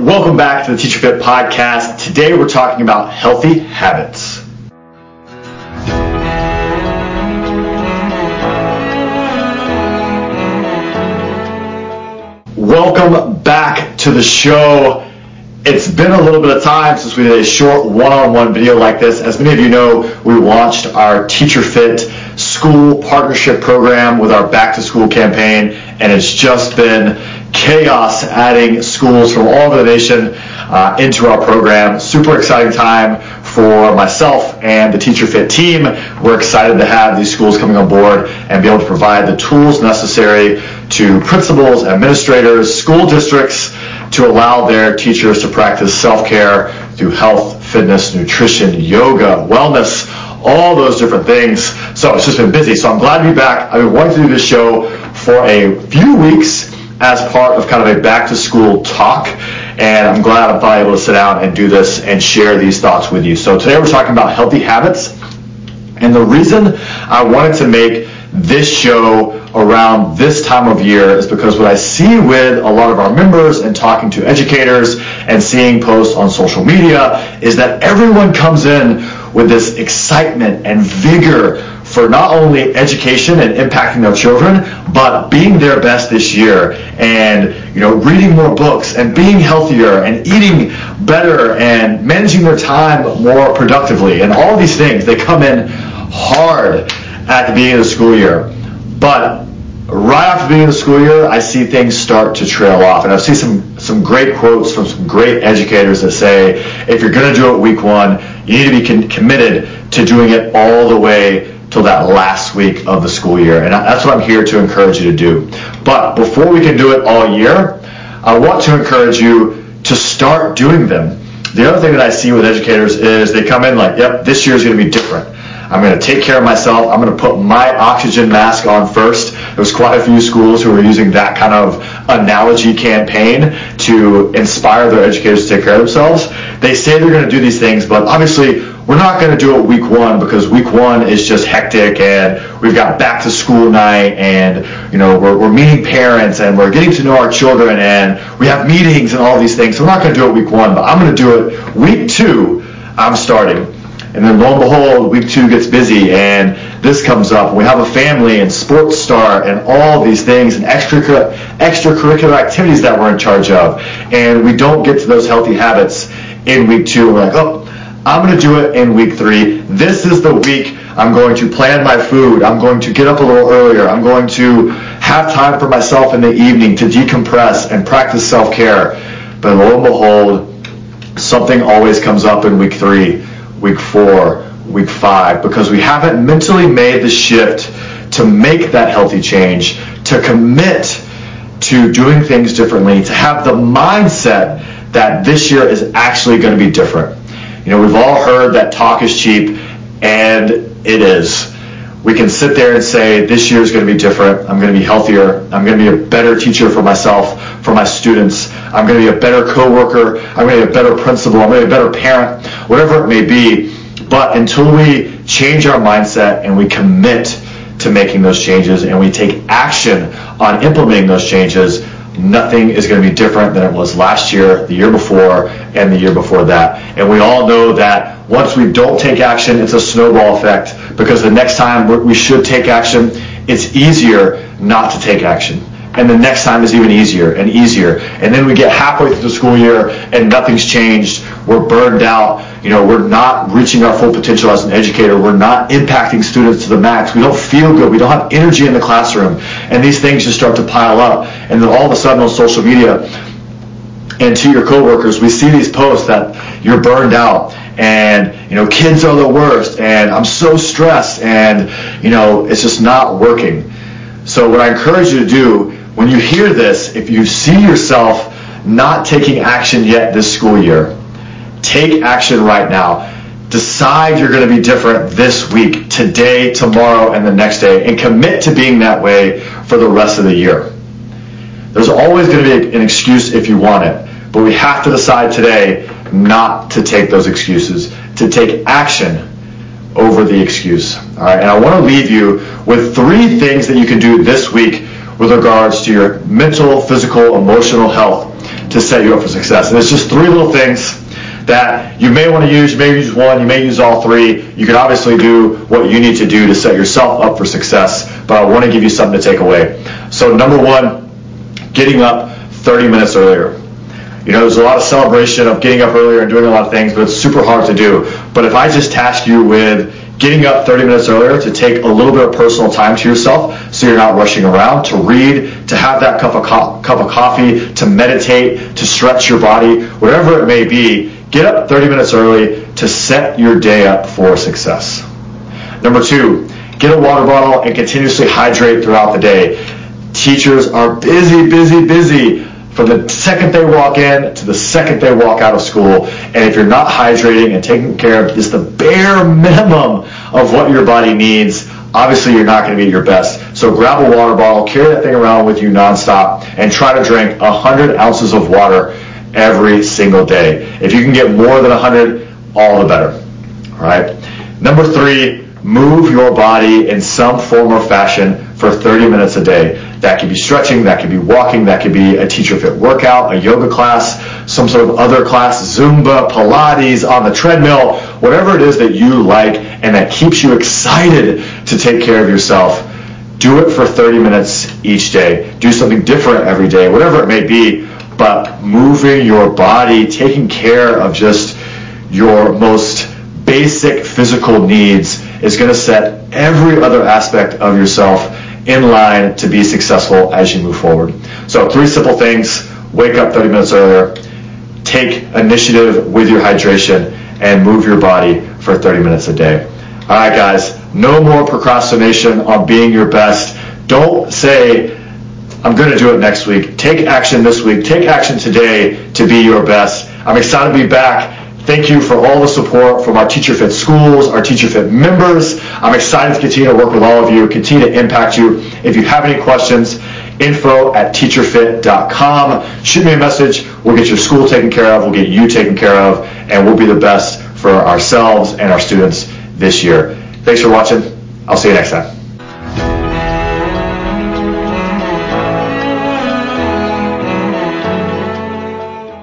Welcome back to the Teacher Fit podcast. Today we're talking about healthy habits. Welcome back to the show. It's been a little bit of time since we did a short one-on-one video like this. As many of you know, we launched our Teacher Fit school partnership program with our back to school campaign and it's just been chaos adding schools from all over the nation uh, into our program. Super exciting time for myself and the Teacher Fit team. We're excited to have these schools coming on board and be able to provide the tools necessary to principals, administrators, school districts to allow their teachers to practice self-care through health, fitness, nutrition, yoga, wellness, all those different things. So it's just been busy. So I'm glad to be back. I've been wanting to do this show for a few weeks as part of kind of a back to school talk. And I'm glad I'm finally able to sit down and do this and share these thoughts with you. So today we're talking about healthy habits. And the reason I wanted to make this show around this time of year is because what I see with a lot of our members and talking to educators and seeing posts on social media is that everyone comes in with this excitement and vigor for not only education and impacting their children, but being their best this year and you know reading more books and being healthier and eating better and managing their time more productively and all these things they come in hard at the beginning of the school year. But right after the beginning of the school year, I see things start to trail off. And I've seen some, some great quotes from some great educators that say, if you're going to do it week one, you need to be con- committed to doing it all the way till that last week of the school year. And that's what I'm here to encourage you to do. But before we can do it all year, I want to encourage you to start doing them. The other thing that I see with educators is they come in like, yep, this year is going to be different. I'm going to take care of myself. I'm going to put my oxygen mask on first. There's quite a few schools who are using that kind of analogy campaign to inspire their educators to take care of themselves. They say they're going to do these things, but obviously we're not going to do it week one because week one is just hectic and we've got back to school night and you know we're, we're meeting parents and we're getting to know our children and we have meetings and all these things. So we're not going to do it week one, but I'm going to do it week two. I'm starting. And then lo and behold, week two gets busy and this comes up. We have a family and sports star and all these things and extracurricular, activities that we're in charge of. And we don't get to those healthy habits in week two. We're like, oh, I'm going to do it in week three. This is the week I'm going to plan my food. I'm going to get up a little earlier. I'm going to have time for myself in the evening to decompress and practice self-care. But lo and behold, something always comes up in week three week four, week five, because we haven't mentally made the shift to make that healthy change, to commit to doing things differently, to have the mindset that this year is actually going to be different. You know, we've all heard that talk is cheap, and it is. We can sit there and say, this year is going to be different. I'm going to be healthier. I'm going to be a better teacher for myself, for my students. I'm going to be a better coworker. I'm going to be a better principal. I'm going to be a better parent, whatever it may be. But until we change our mindset and we commit to making those changes and we take action on implementing those changes, nothing is going to be different than it was last year, the year before, and the year before that. And we all know that once we don't take action, it's a snowball effect because the next time we should take action, it's easier not to take action. And the next time is even easier and easier. And then we get halfway through the school year and nothing's changed. We're burned out. You know, we're not reaching our full potential as an educator. We're not impacting students to the max. We don't feel good. We don't have energy in the classroom. And these things just start to pile up. And then all of a sudden on social media and to your coworkers, we see these posts that you're burned out and you know kids are the worst and I'm so stressed and you know it's just not working. So what I encourage you to do when you hear this, if you see yourself not taking action yet this school year, take action right now. Decide you're going to be different this week, today, tomorrow, and the next day, and commit to being that way for the rest of the year. There's always going to be an excuse if you want it, but we have to decide today not to take those excuses, to take action over the excuse. All right, and I want to leave you with three things that you can do this week with regards to your mental, physical, emotional health to set you up for success. And it's just three little things that you may want to use. You may use one, you may use all three. You can obviously do what you need to do to set yourself up for success, but I want to give you something to take away. So, number one, getting up 30 minutes earlier. You know, there's a lot of celebration of getting up earlier and doing a lot of things, but it's super hard to do. But if I just task you with getting up 30 minutes earlier to take a little bit of personal time to yourself so you're not rushing around, to read, to have that cup of, co- cup of coffee, to meditate, to stretch your body, whatever it may be, get up 30 minutes early to set your day up for success. Number two, get a water bottle and continuously hydrate throughout the day. Teachers are busy, busy, busy from the second they walk in to the second they walk out of school. And if you're not hydrating and taking care of just the bare minimum of what your body needs, obviously you're not going to be at your best. So grab a water bottle, carry that thing around with you nonstop, and try to drink 100 ounces of water every single day. If you can get more than 100, all the better. All right. Number three, move your body in some form or fashion for 30 minutes a day. That could be stretching, that could be walking, that could be a teacher fit workout, a yoga class, some sort of other class, Zumba, Pilates, on the treadmill, whatever it is that you like and that keeps you excited to take care of yourself. Do it for 30 minutes each day. Do something different every day, whatever it may be, but moving your body, taking care of just your most basic physical needs is going to set every other aspect of yourself in line to be successful as you move forward. So three simple things. Wake up 30 minutes earlier, take initiative with your hydration, and move your body for 30 minutes a day. All right, guys, no more procrastination on being your best. Don't say, I'm going to do it next week. Take action this week. Take action today to be your best. I'm excited to be back. Thank you for all the support from our Teacher Fit schools, our Teacher Fit members. I'm excited to continue to work with all of you, continue to impact you. If you have any questions, info at teacherfit.com. Shoot me a message. We'll get your school taken care of. We'll get you taken care of. And we'll be the best for ourselves and our students this year. Thanks for watching. I'll see you next time.